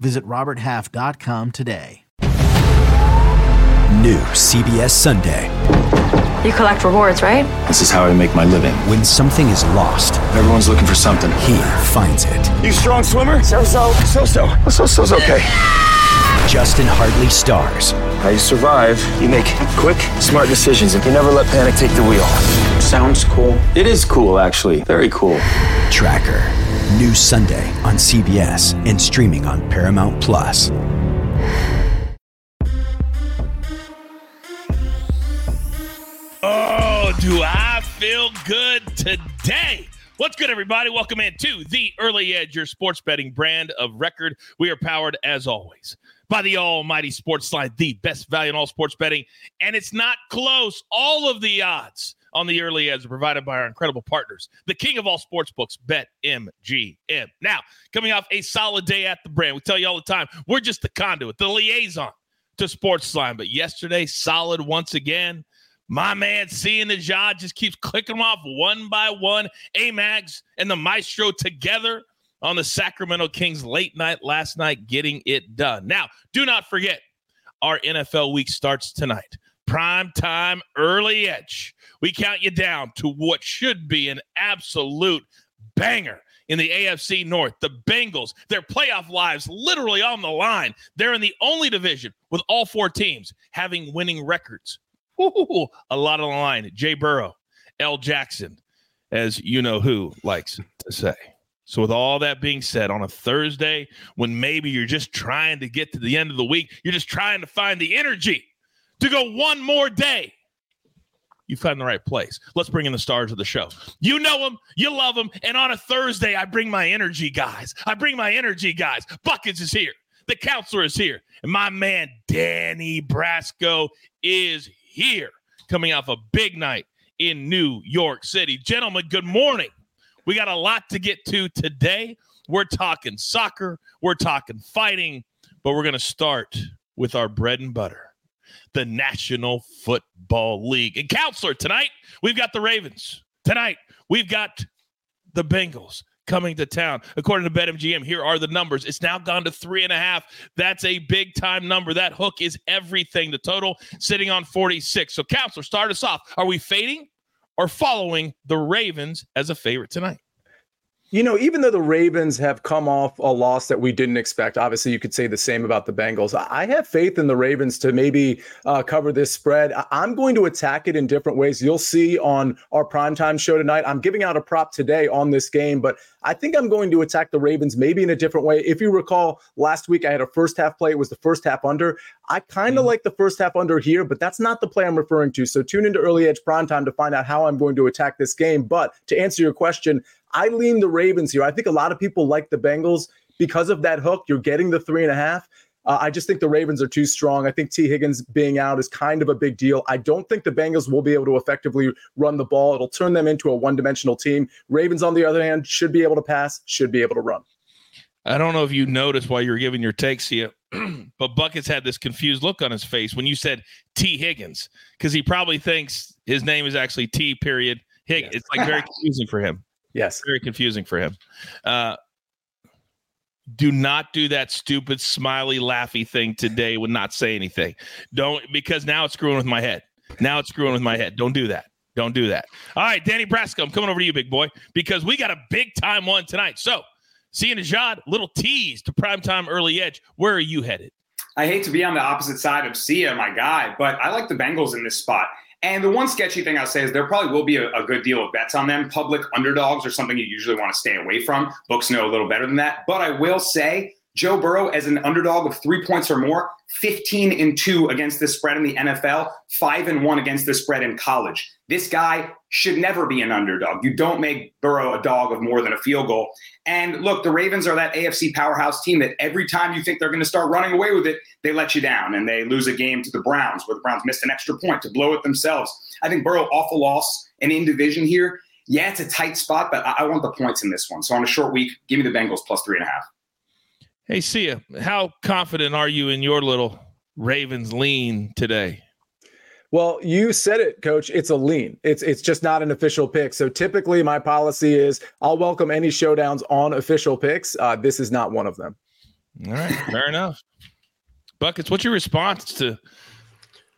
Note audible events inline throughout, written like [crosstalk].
Visit RobertHalf.com today. New CBS Sunday. You collect rewards, right? This is how I make my living. When something is lost, Everyone's looking for something. he finds it. You strong swimmer? So so. So so. So so's okay. Justin Hartley stars. How you survive? You make quick, smart decisions, and you never let panic take the wheel. Sounds cool. It is cool, actually. Very cool. Tracker. New Sunday on CBS and streaming on Paramount Plus. Oh, do I feel good today? What's good, everybody? Welcome in to the Early Edge, your sports betting brand of record. We are powered, as always, by the almighty Sports Line, the best value in all sports betting. And it's not close. All of the odds on the Early Edge are provided by our incredible partners, the king of all sports books, BetMGM. Now, coming off a solid day at the brand, we tell you all the time, we're just the conduit, the liaison to Sports Line. But yesterday, solid once again. My man, Sia Nejad just keeps clicking them off one by one. Amags and the Maestro together on the Sacramento Kings late night last night, getting it done. Now, do not forget, our NFL week starts tonight. Prime time, early edge. We count you down to what should be an absolute banger in the AFC North. The Bengals, their playoff lives literally on the line. They're in the only division with all four teams having winning records. Ooh, a lot on the line. Jay Burrow, L. Jackson, as you know who likes to say. So, with all that being said, on a Thursday, when maybe you're just trying to get to the end of the week, you're just trying to find the energy to go one more day, you found the right place. Let's bring in the stars of the show. You know them, you love them, and on a Thursday, I bring my energy guys. I bring my energy guys. Buckets is here. The counselor is here, and my man Danny Brasco is here, coming off a big night in New York City. Gentlemen, good morning. We got a lot to get to today. We're talking soccer, we're talking fighting, but we're going to start with our bread and butter the National Football League. And counselor, tonight we've got the Ravens. Tonight we've got the Bengals coming to town. According to BetMGM, here are the numbers. It's now gone to three and a half. That's a big time number. That hook is everything. The total sitting on 46. So, counselor, start us off. Are we fading or following the Ravens as a favorite tonight? You know, even though the Ravens have come off a loss that we didn't expect, obviously you could say the same about the Bengals. I have faith in the Ravens to maybe uh, cover this spread. I'm going to attack it in different ways. You'll see on our primetime show tonight. I'm giving out a prop today on this game, but I think I'm going to attack the Ravens maybe in a different way. If you recall, last week I had a first half play. It was the first half under. I kind of Mhm. like the first half under here, but that's not the play I'm referring to. So tune into Early Edge Primetime to find out how I'm going to attack this game. But to answer your question, I lean the Ravens here. I think a lot of people like the Bengals because of that hook. You're getting the three and a half. Uh, I just think the Ravens are too strong. I think T. Higgins being out is kind of a big deal. I don't think the Bengals will be able to effectively run the ball. It'll turn them into a one dimensional team. Ravens, on the other hand, should be able to pass, should be able to run. I don't know if you noticed while you were giving your takes here, [clears throat] but Buckets had this confused look on his face when you said T. Higgins, because he probably thinks his name is actually T. Period Higgins. Yes. It's like very [laughs] confusing for him. Yes. Very confusing for him. Uh, do not do that stupid smiley laughy thing today Would not say anything. Don't because now it's screwing with my head. Now it's screwing with my head. Don't do that. Don't do that. All right, Danny Brasco, I'm coming over to you, big boy, because we got a big time one tonight. So, Sia Nejad, little tease to primetime early edge. Where are you headed? I hate to be on the opposite side of Sia, my guy, but I like the Bengals in this spot. And the one sketchy thing I'll say is there probably will be a, a good deal of bets on them. Public underdogs are something you usually want to stay away from. Books know a little better than that. But I will say Joe Burrow as an underdog of three points or more, 15 and two against the spread in the NFL, five and one against the spread in college. This guy should never be an underdog. You don't make Burrow a dog of more than a field goal. And look, the Ravens are that AFC powerhouse team that every time you think they're going to start running away with it, they let you down and they lose a game to the Browns where the Browns missed an extra point to blow it themselves. I think Burrow, awful loss and in division here. Yeah, it's a tight spot, but I, I want the points in this one. So on a short week, give me the Bengals plus three and a half. Hey, Sia, how confident are you in your little Ravens lean today? Well, you said it, coach. It's a lean. It's it's just not an official pick. So typically my policy is I'll welcome any showdowns on official picks. Uh, this is not one of them. All right, fair enough. Buckets, what's your response to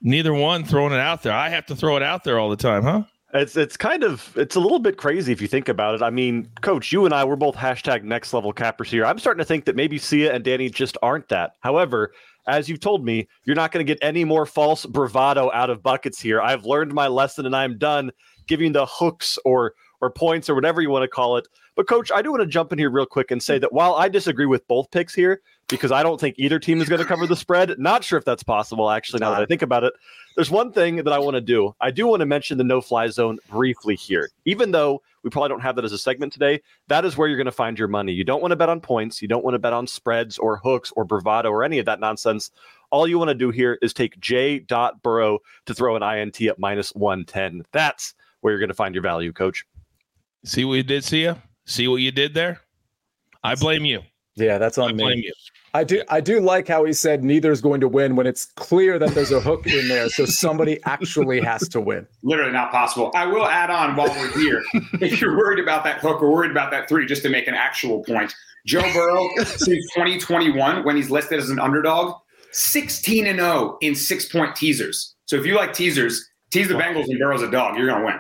neither one throwing it out there? I have to throw it out there all the time, huh? It's it's kind of it's a little bit crazy if you think about it. I mean, Coach, you and I we're both hashtag next level cappers here. I'm starting to think that maybe Sia and Danny just aren't that. However, as you've told me, you're not going to get any more false bravado out of buckets here. I've learned my lesson and I'm done giving the hooks or or points or whatever you want to call it. But coach, I do want to jump in here real quick and say that while I disagree with both picks here, because I don't think either team is going to cover the spread, not sure if that's possible actually now that I think about it. There's one thing that I want to do. I do want to mention the no fly zone briefly here. Even though we probably don't have that as a segment today, that is where you're going to find your money. You don't want to bet on points, you don't want to bet on spreads or hooks or bravado or any of that nonsense. All you want to do here is take J. Burrow to throw an INT at minus 110. That's where you're going to find your value, coach. See what you did, Sia? See what you did there? I blame you. Yeah, that's on I me. you. I do I do like how he said neither is going to win when it's clear that there's a hook in there, so somebody actually has to win. Literally not possible. I will add on while we're here. if you're worried about that hook or worried about that three, just to make an actual point, Joe Burrow since 2021, when he's listed as an underdog, 16 and 0 in six point teasers. So if you like teasers, tease the Bengals and Burrow's a dog. You're gonna win.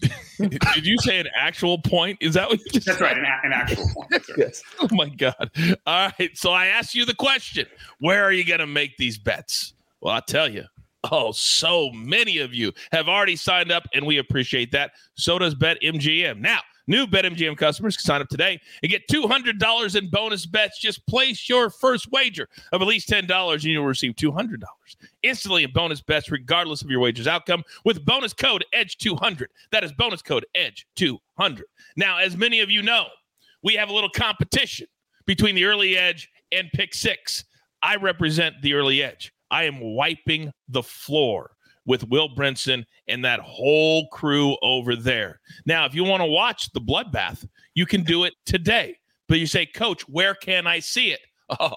[laughs] Did you say an actual point? Is that what you just That's right, an, an actual point. Yes. Yes. Oh my God. All right. So I asked you the question where are you going to make these bets? Well, I'll tell you. Oh, so many of you have already signed up, and we appreciate that. So does BetMGM. Now, new BetMGM customers can sign up today and get $200 in bonus bets. Just place your first wager of at least $10, and you'll receive $200 instantly in bonus bets, regardless of your wager's outcome, with bonus code EDGE200. That is bonus code EDGE200. Now, as many of you know, we have a little competition between the early edge and pick six. I represent the early edge. I am wiping the floor with Will Brinson and that whole crew over there. Now, if you want to watch the bloodbath, you can do it today. But you say, Coach, where can I see it? [laughs] Oh,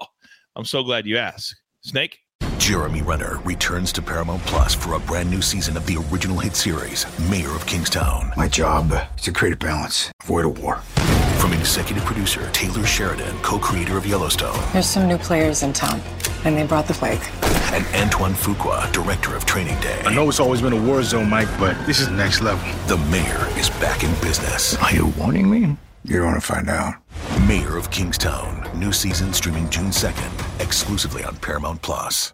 I'm so glad you asked. Snake? Jeremy Renner returns to Paramount Plus for a brand new season of the original hit series, Mayor of Kingstown. My job is to create a balance, avoid a war. From executive producer Taylor Sheridan, co creator of Yellowstone, There's some new players in town, and they brought the plague. and Antoine Fuqua, director of Training Day. I know it's always been a war zone, Mike, but this is next level. The mayor is back in business. Are you warning me? You're going to find out. Mayor of Kingstown. New season streaming June 2nd, exclusively on Paramount Plus.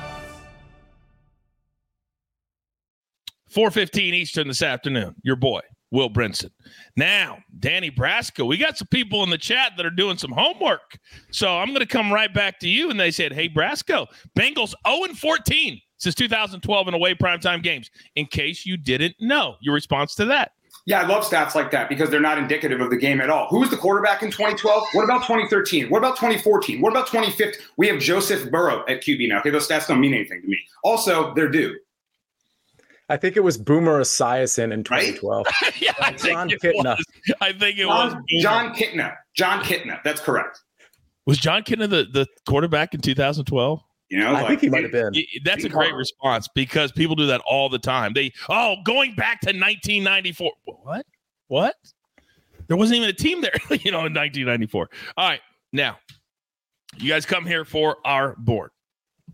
415 Eastern this afternoon. Your boy, Will Brinson. Now, Danny Brasco, we got some people in the chat that are doing some homework. So I'm going to come right back to you. And they said, Hey, Brasco, Bengals 0 14 since 2012 in away primetime games. In case you didn't know, your response to that. Yeah, I love stats like that because they're not indicative of the game at all. Who was the quarterback in 2012? What about 2013? What about 2014? What about 2015? We have Joseph Burrow at QB now. Okay, those stats don't mean anything to me. Also, they're due. I think it was Boomer Esiason in Right? 2012. [laughs] yeah, I think John it Kitna. was. I think it was. John, Jon Kitna. Jon Kitna. That's correct. Was Jon Kitna the, the quarterback in 2012? You know, I like- think he might have been. That's a great response because people do that all the time. They oh, going back to 1994. What? What? There wasn't even a team there, [laughs] you know, in 1994. All right, now you guys come here for our board.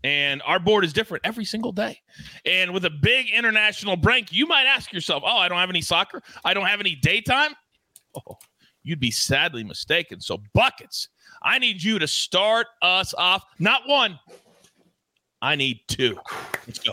And our board is different every single day. And with a big international break, you might ask yourself, oh, I don't have any soccer. I don't have any daytime. Oh, you'd be sadly mistaken. So, buckets, I need you to start us off. Not one, I need two. Let's go.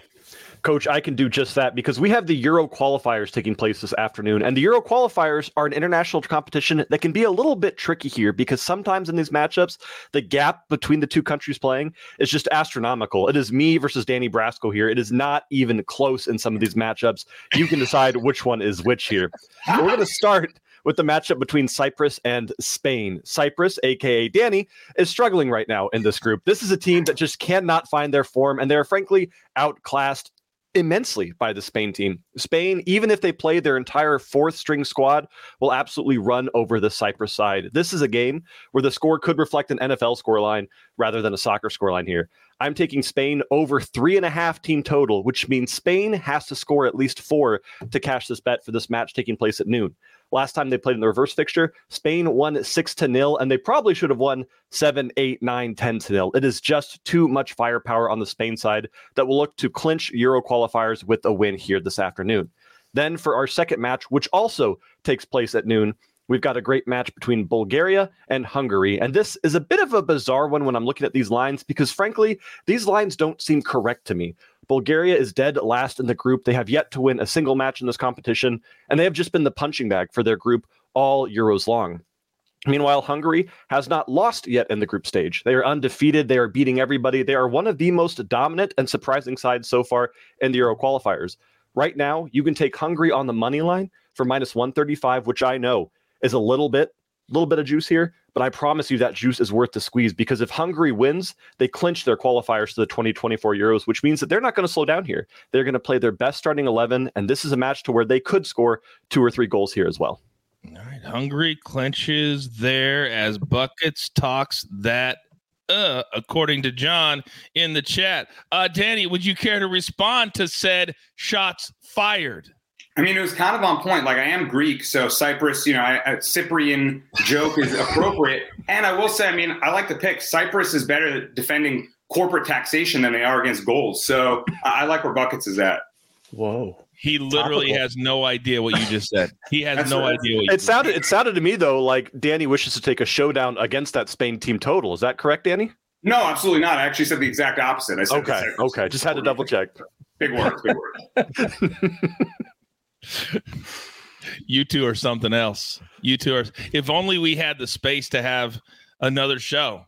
Coach, I can do just that because we have the Euro qualifiers taking place this afternoon. And the Euro qualifiers are an international competition that can be a little bit tricky here because sometimes in these matchups, the gap between the two countries playing is just astronomical. It is me versus Danny Brasco here. It is not even close in some of these matchups. You can decide which one is which here. We're going to start with the matchup between Cyprus and Spain. Cyprus, aka Danny, is struggling right now in this group. This is a team that just cannot find their form, and they're frankly outclassed immensely by the Spain team. Spain, even if they play their entire fourth string squad, will absolutely run over the Cyprus side. This is a game where the score could reflect an NFL scoreline rather than a soccer scoreline here. I'm taking Spain over three and a half team total, which means Spain has to score at least four to cash this bet for this match taking place at noon. Last time they played in the reverse fixture, Spain won six to nil, and they probably should have won seven, eight, nine, ten to nil. It is just too much firepower on the Spain side that will look to clinch Euro qualifiers with a win here this afternoon. Then for our second match, which also takes place at noon, we've got a great match between Bulgaria and Hungary. And this is a bit of a bizarre one when I'm looking at these lines because, frankly, these lines don't seem correct to me. Bulgaria is dead last in the group. They have yet to win a single match in this competition, and they have just been the punching bag for their group all Euros long. Meanwhile, Hungary has not lost yet in the group stage. They are undefeated. They are beating everybody. They are one of the most dominant and surprising sides so far in the Euro qualifiers. Right now, you can take Hungary on the money line for minus 135, which I know is a little bit, little bit of juice here, but I promise you that juice is worth the squeeze because if Hungary wins, they clinch their qualifiers to the 2024 Euros, which means that they're not going to slow down here. They're going to play their best starting 11, and this is a match to where they could score two or three goals here as well. All right, Hungary clinches there as Buckets talks that uh, according to John in the chat. Uh, Danny, would you care to respond to said shots fired? I mean, it was kind of on point. Like I am Greek, so Cyprus, you know, I, a Cyprian joke is appropriate. And I will say, I mean, I like to pick Cyprus is better at defending corporate taxation than they are against goals. So I like where Buckets is at. Whoa. He literally Topical. has no idea what you just said. He has no right. idea. it sounded said. it sounded to me though like Danny wishes to take a showdown against that Spain team total. Is that correct, Danny? No, absolutely not. I actually said the exact opposite. I said okay, okay, just had to double check. Big words, big words. [laughs] you two are something else. You two are. If only we had the space to have another show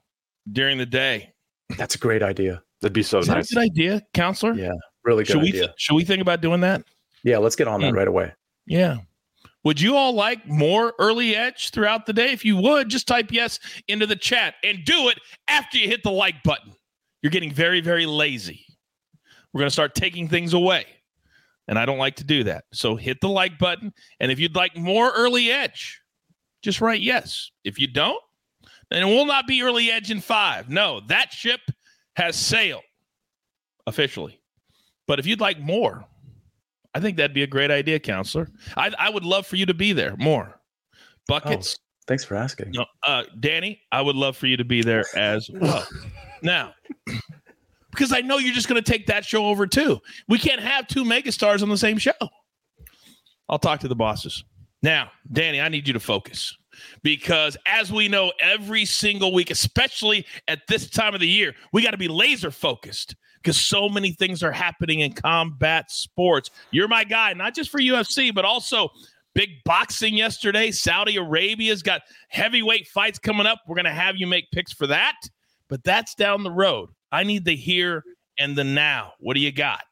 during the day. That's a great idea. That'd be so Is nice. good idea, counselor. Yeah, really good should idea. We th- should we think about doing that? Yeah, let's get on that mm. right away. Yeah. Would you all like more early edge throughout the day? If you would, just type yes into the chat and do it after you hit the like button. You're getting very, very lazy. We're going to start taking things away. And I don't like to do that. So hit the like button. And if you'd like more early edge, just write yes. If you don't, then it will not be early edge in five. No, that ship has sailed officially. But if you'd like more, I think that'd be a great idea, counselor. I, I would love for you to be there more. Buckets. Oh, thanks for asking. No, uh, Danny, I would love for you to be there as well. [laughs] now, because I know you're just going to take that show over too. We can't have two megastars on the same show. I'll talk to the bosses. Now, Danny, I need you to focus because as we know every single week, especially at this time of the year, we got to be laser focused because so many things are happening in combat sports. You're my guy, not just for UFC, but also big boxing yesterday. Saudi Arabia's got heavyweight fights coming up. We're going to have you make picks for that, but that's down the road. I need the here and the now. What do you got?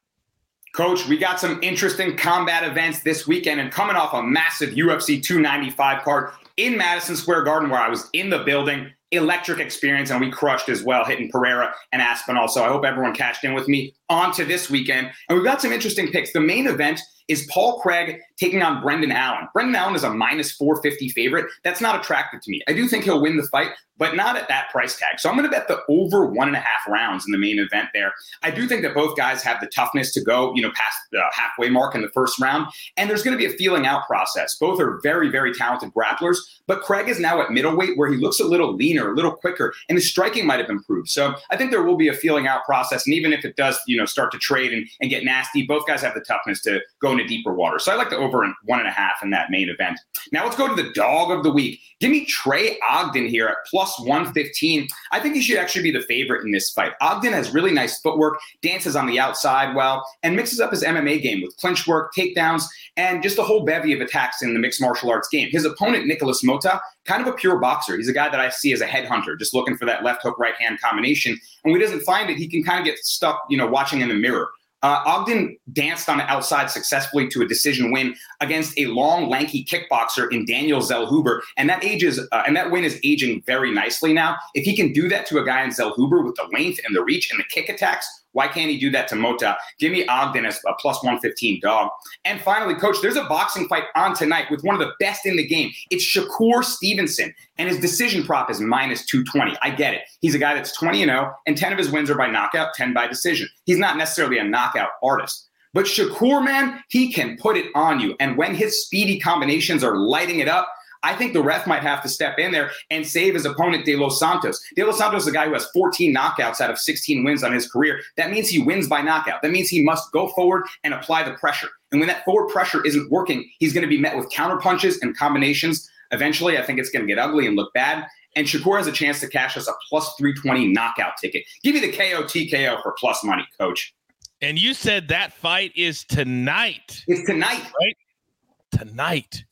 Coach, we got some interesting combat events this weekend and coming off a massive UFC 295 card in Madison Square Garden where I was in the building. Electric experience, and we crushed as well, hitting Pereira and Aspinall. So I hope everyone cashed in with me on to this weekend. And we've got some interesting picks. The main event is Paul Craig taking on Brendan Allen. Brendan Allen is a minus 450 favorite. That's not attractive to me. I do think he'll win the fight, but not at that price tag. So I'm going to bet the over one and a half rounds in the main event there. I do think that both guys have the toughness to go, you know, past the halfway mark in the first round. And there's going to be a feeling out process. Both are very, very talented grapplers, but Craig is now at middleweight where he looks a little leaner, a little quicker, and his striking might have improved. So I think there will be a feeling out process. And even if it does, you know, start to trade and, and get nasty, both guys have the toughness to go into deeper water. So I like the over one and a half in that main event. Now let's go to the dog of the week. Give me Trey Ogden here at plus 115. I think he should actually be the favorite in this fight. Ogden has really nice footwork, dances on the outside well, and mixes up his MMA game with clinch work, takedowns, and just a whole bevy of attacks in the mixed martial arts game. His opponent, Nicolas Motta, kind of a pure boxer. He's a guy that I see as a headhunter, just looking for that left hook, right hand combination. And when he doesn't find it, he can kind of get stuck, you know, watching in the mirror. Uh, Ogden danced on the outside successfully to a decision win against a long, lanky kickboxer in Daniel Zellhuber, and that ages uh, and that win is aging very nicely now. If he can do that to a guy in Zellhuber with the length and the reach and the kick attacks, why can't he do that to Motta? Give me Ogden as a plus 115 dog. And finally, coach, there's a boxing fight on tonight with one of the best in the game. It's Shakur Stevenson, and his decision prop is minus 220. I get it. He's a guy that's 20 and 0, and 10 of his wins are by knockout, 10 by decision. He's not necessarily a knockout artist. But Shakur, man, he can put it on you. And when his speedy combinations are lighting it up, I think the ref might have to step in there and save his opponent, De Los Santos. De Los Santos is a guy who has 14 knockouts out of 16 wins on his career. That means he wins by knockout. That means he must go forward and apply the pressure. And when that forward pressure isn't working, he's going to be met with counter punches and combinations. Eventually, I think it's going to get ugly and look bad. And Shakur has a chance to cash us a plus 320 knockout ticket. Give me the KO TKO for plus money, coach. And you said that fight is tonight. It's tonight. Right? Tonight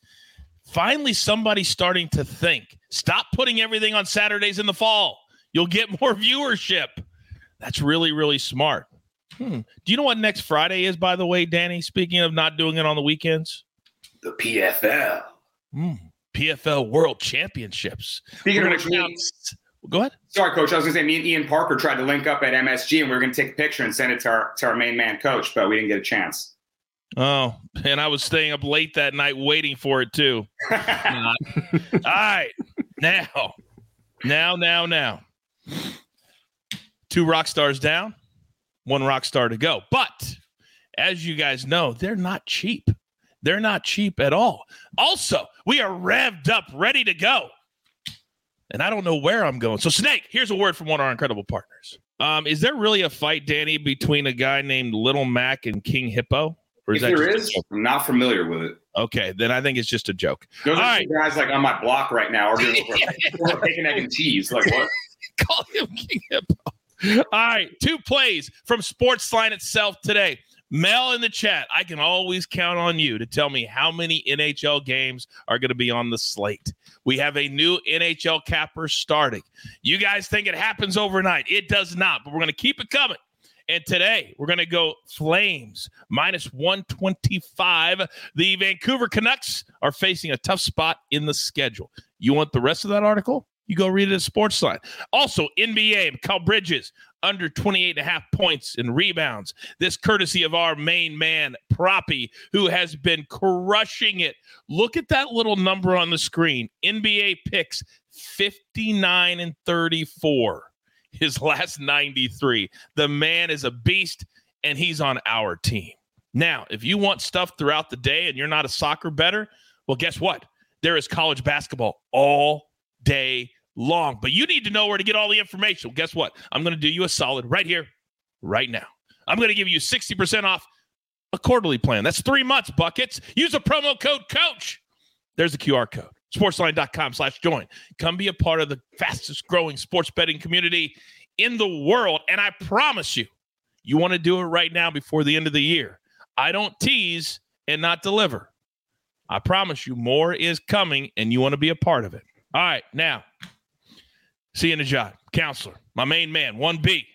finally somebody's starting to think stop putting everything on Saturdays in the fall. You'll get [laughs] more viewership. That's really, really smart. Hmm. Do you know what next Friday is, by the way, Danny? Speaking of not doing it on the weekends, the PFL. Hmm. PFL World Championships. Speaking of which, go ahead. Sorry, Coach. I was going to say me and Ian Parker tried to link up at MSG, and we were going to take a picture and send it to our to our main man, Coach, but we didn't get a chance. Oh, and I was staying up late that night waiting for it too. [laughs] All right. Now, now, now, now. Two rock stars down, one rock star to go. But as you guys know, they're not cheap. They're not cheap at all. Also, we are revved up, ready to go. And I don't know where I'm going. So, Snake, here's a word from one of our incredible partners. Um, is there really a fight, Danny, between a guy named Little Mac and King Hippo? Or is if there is, I'm not familiar with it. Okay, then I think it's just a joke. Those All are right. guys like on my block right now are doing [laughs] bacon, egg, and cheese. Like what? [laughs] Call him King Hippo. All right, two plays from Sportsline itself today. Mel in the chat, I can always count on you to tell me how many NHL games are going to be on the slate. We have a new NHL capper starting. You guys think it happens overnight. It does not, but we're going to keep it coming. And today we're going to go Flames minus 125. The Vancouver Canucks are facing a tough spot in the schedule. You want the rest of that article? You go read it at Sportsline. Also, NBA, Cal Bridges under 28 and a half points and rebounds. This courtesy of our main man, Proppy, who has been crushing it. Look at that little number on the screen. NBA picks 59 and 34 his last 93. The man is a beast, and he's on our team. Now, if you want stuff throughout the day and you're not a soccer better, well, guess what? There is college basketball all day long. But you need to know where to get all the information. Well, guess what? I'm going to do you a solid right here, right now. I'm going to give you 60% off a quarterly plan. That's three months, buckets. Use a promo code COACH. There's the QR code sportsline.com slash join. Come be a part of the fastest growing sports betting community in the world. And I promise you, you want to do it right now before the end of the year. I don't tease and not deliver. I promise you, more is coming and you want to be a part of it. All right, now, Sia Nejad. Counselor, my main man, 1B.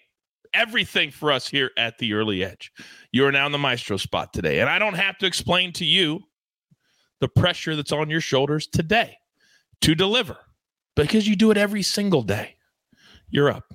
Everything for us here at the early edge. You are now in the maestro spot today. And I don't have to explain to you the pressure that's on your shoulders today to deliver because you do it every single day. You're up.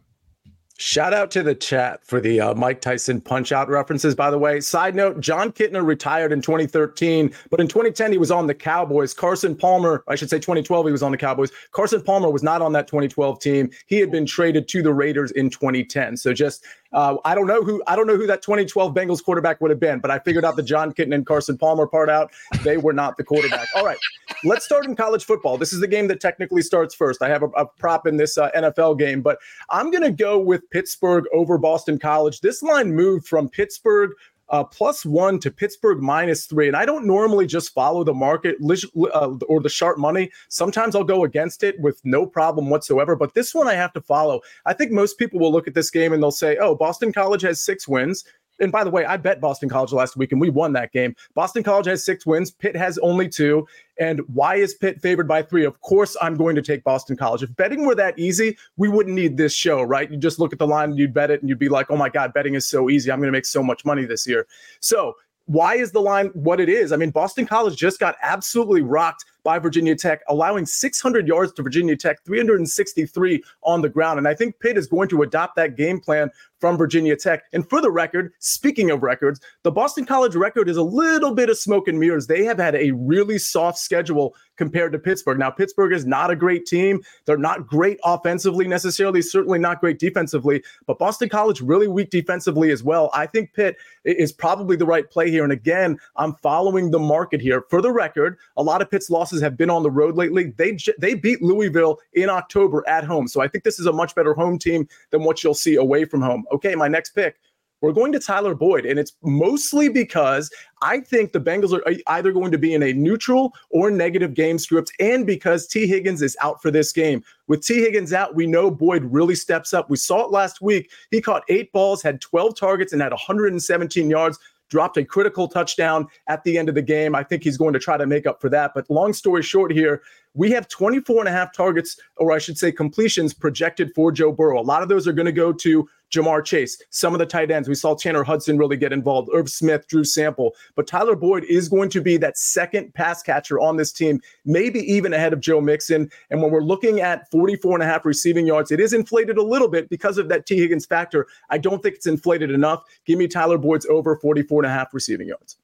Shout out to the chat for the uh, Mike Tyson punch out references, by the way. Side note Jon Kitna retired in 2013, but in 2010, he was on the Cowboys. Carson Palmer, I should say 2012, he was on the Cowboys. Carson Palmer was not on that 2012 team. He had been traded to the Raiders in 2010. So just uh, I don't know who I don't know who that 2012 Bengals quarterback would have been, but I figured out the Jon Kitna and Carson Palmer part out. They were not the quarterback. All right, let's start in college football. This is the game that technically starts first. I have a, a prop in this uh, NFL game, but I'm going to go with Pittsburgh over Boston College. This line moved from Pittsburgh uh, plus one to Pittsburgh minus three. And I don't normally just follow the market uh, or the sharp money. Sometimes I'll go against it with no problem whatsoever. But this one I have to follow. I think most people will look at this game and they'll say, oh, Boston College has six wins. And by the way, I bet Boston College last week and we won that game. Boston College has six wins. Pitt has only two. And why is Pitt favored by three? Of course, I'm going to take Boston College. If betting were that easy, we wouldn't need this show, right? You just look at the line and you'd bet it and you'd be like, oh my God, betting is so easy. I'm going to make so much money this year. So why is the line what it is? I mean, Boston College just got absolutely rocked by Virginia Tech, allowing 600 yards to Virginia Tech, 363 on the ground. And I think Pitt is going to adopt that game plan from Virginia Tech. And for the record, speaking of records, the Boston College record is a little bit of smoke and mirrors. They have had a really soft schedule compared to Pittsburgh. Now, Pittsburgh is not a great team. They're not great offensively necessarily, certainly not great defensively, but Boston College really weak defensively as well. I think Pitt is probably the right play here. And again, I'm following the market here. For the record, a lot of Pitt's losses have been on the road lately. They they beat Louisville in October at home. So I think this is a much better home team than what you'll see away from home okay, my next pick, we're going to Tyler Boyd. And it's mostly because I think the Bengals are uh, either going to be in a neutral or negative game script, and because T. Higgins is out for this game. With T. Higgins out, we know Boyd really steps up. We saw it last week. He caught eight balls, had 12 targets, and had 117 yards dropped a critical touchdown at the end of the game. I think he's going to try to make up for that. But long story short here, we have 24 and a half targets, or I should say completions projected for Joe Burrow. A lot of those are going to go to Ja'Marr Chase, some of the tight ends. We saw Tanner Hudson really get involved, Irv Smith, Drew Sample. But Tyler Boyd is going to be that second pass catcher on this team, maybe even ahead of Joe Mixon. And when we're looking at 44 and a half receiving yards, it is inflated a little bit because of that T. Higgins factor. I don't think it's inflated enough. Give me Tyler Boyd's over 44 and a half receiving yards.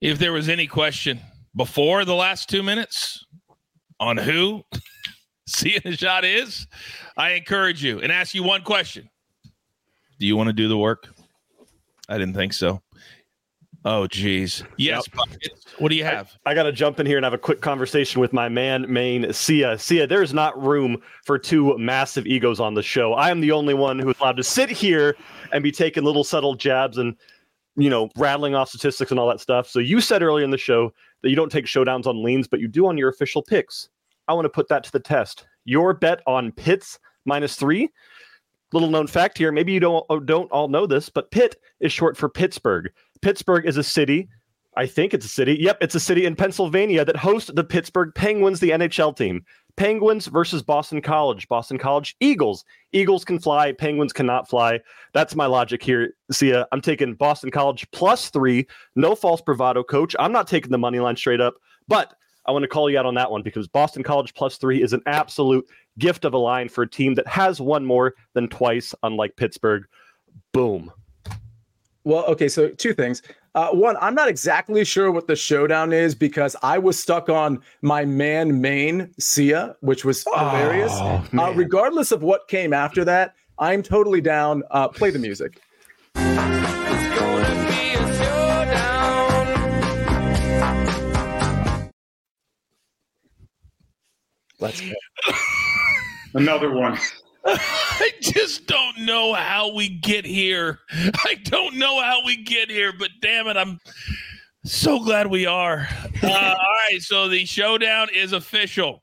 If there was any question before the last two minutes on who [laughs] Sia Nejad is, I encourage you and ask you one question do you want to do the work? I didn't think so. Oh, geez. Yes. Yep. What do you have? I, I got to jump in here and have a quick conversation with my man, main Sia. Sia, there's not room for two massive egos on the show. I am the only one who's allowed to sit here and be taking little subtle jabs and, you know, rattling off statistics and all that stuff. So you said earlier in the show that you don't take showdowns on leans, but you do on your official picks. I want to put that to the test. Your bet on Pitts minus three Little known fact here, maybe you don't don't all know this, but Pitt is short for Pittsburgh. Pittsburgh is a city. I think it's a city. Yep, it's a city in Pennsylvania that hosts the Pittsburgh Penguins, the NHL team. Penguins versus Boston College. Boston College Eagles. Eagles can fly, Penguins cannot fly. That's my logic here. Sia, I'm taking Boston College plus three. No false bravado, coach. I'm not taking the money line straight up, but I want to call you out on that one because Boston College plus three is an absolute gift of a line for a team that has won more than twice, unlike Pittsburgh. Boom. Well, okay, so two things. Uh, one, I'm not exactly sure what the showdown is because I was stuck on my man main Sia, which was hilarious. Oh, uh, regardless of what came after that, I'm totally down. Uh, play the music. Let's go. [laughs] Another one. [laughs] I just don't know how we get here. I don't know how we get here, but damn it, I'm so glad we are. Uh, [laughs] all right, so the showdown is official.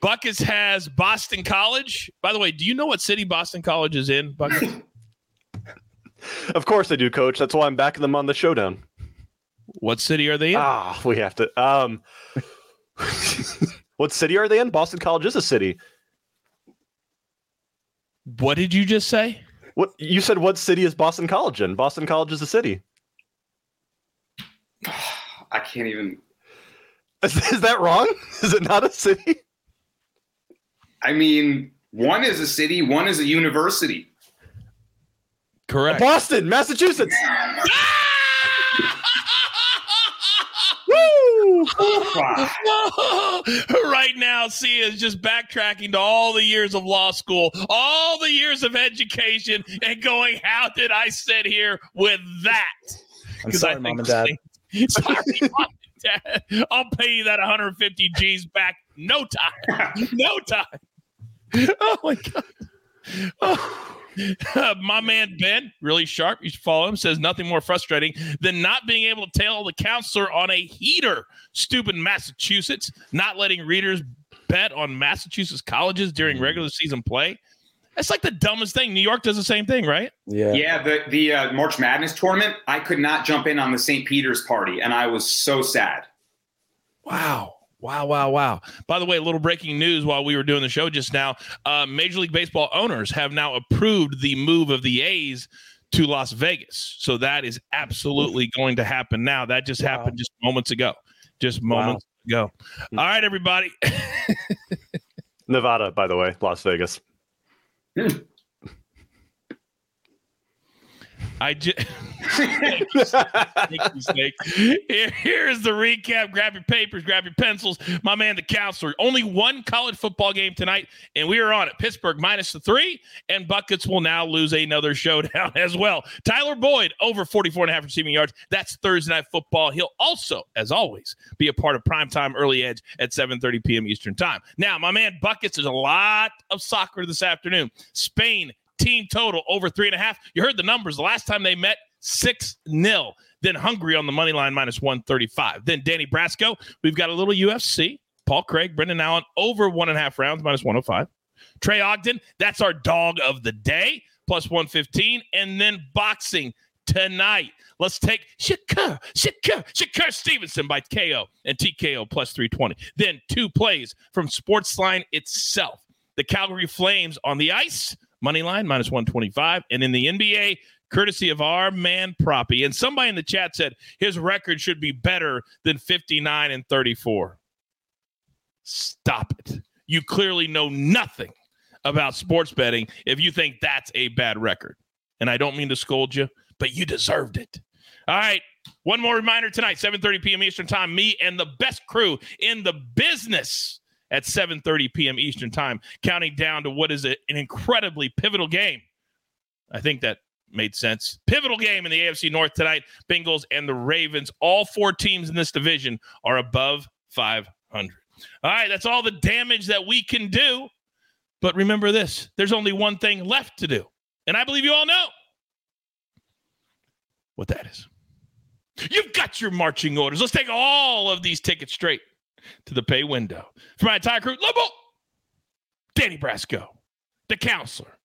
Buckets has Boston College. By the way, do you know what city Boston College is in, Buckets? [laughs] of course I do, Coach. That's why I'm backing them on the showdown. What city are they in? Ah, we have to. Um, what city are they in? Boston College is a city. What did you just say? What you said? What city is Boston College in? Boston College is a city. [sighs] I can't even. [laughs] Is, is that wrong? Is it not a city? I mean, one is a city, one is a university. Correct. Boston, Massachusetts. [laughs] [laughs] right now, Sia is just backtracking to all the years of law school, all the years of education, and going, How did I sit here with that? I'm sorry, mom and dad. [laughs] Sorry, mom and dad. I'll pay you that 150 G's back no time. [laughs] No time. Oh my God. Oh. [laughs] my man Ben, really sharp. You should follow him. Says nothing more frustrating than not being able to tell the counselor on a heater. Stupid Massachusetts, not letting readers bet on Massachusetts colleges during regular season play. That's like the dumbest thing. New York does the same thing, right? Yeah. Yeah. The the uh, March Madness tournament, I could not jump in on the St. Peter's party, and I was so sad. Wow. Wow, wow, wow. By the way, a little breaking news while we were doing the show just now. Uh, Major League Baseball owners have now approved the move of the A's to Las Vegas. So that is absolutely going to happen now. That just wow. happened just moments ago. Just moments wow. ago. All right, everybody. [laughs] Nevada, by the way, Las Vegas. I just [laughs] Here, here's the recap. Grab your papers, grab your pencils. My man, the counselor. Only one college football game tonight, and we are on it. Pittsburgh minus the three, and Buckets will now lose another showdown [laughs] as well. Tyler Boyd over 44 and a half receiving yards. That's Thursday night football. He'll also, as always, be a part of primetime early edge at 7:30 p.m. Eastern time. Now, my man Buckets, there's a lot of soccer this afternoon. Spain team total over three and a half. You heard the numbers. The last time they met, 6 0. Then Hungary on the money line minus 135. Then Danny Brasco. We've got a little UFC. Paul Craig, Brendan Allen over one and a half rounds minus 105. Trey Ogden, that's our dog of the day, plus 115. And then boxing tonight. Let's take Shakur, Shakur, Shakur Stevenson by KO and TKO plus 320. Then two plays from Sportsline itself. The Calgary Flames on the ice money line minus 125 and in the nba courtesy of our man proppy. And somebody in the chat said his record should be better than 59 and 34 stop it. You clearly know nothing about sports betting if you think that's a bad record. And i don't mean to scold you but you deserved it. All right. One more reminder tonight 7.30 p.m eastern time. Me and the best crew in the business at 7:30 p.m. Eastern Time, counting down to what is a, an incredibly pivotal game. I think that made sense. Pivotal game in the AFC North tonight. Bengals and the Ravens. All four teams in this division are above 500. All right, that's all the damage that we can do. But remember this there's only one thing left to do. And I believe you all know what that is. You've got your marching orders. Let's take all of these tickets straight to the pay window. For my entire crew, Lobo, Danny Brasco, the counselor,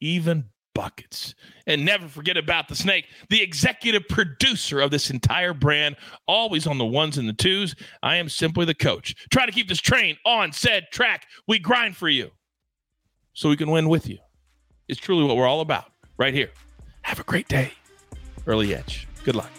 even buckets. And never forget about the snake, the executive producer of this entire brand, always on the ones and the twos. I am simply the coach. Try to keep this train on said track. We grind for you so we can win with you. It's truly what we're all about right here. Have a great day. Early Edge. Good luck.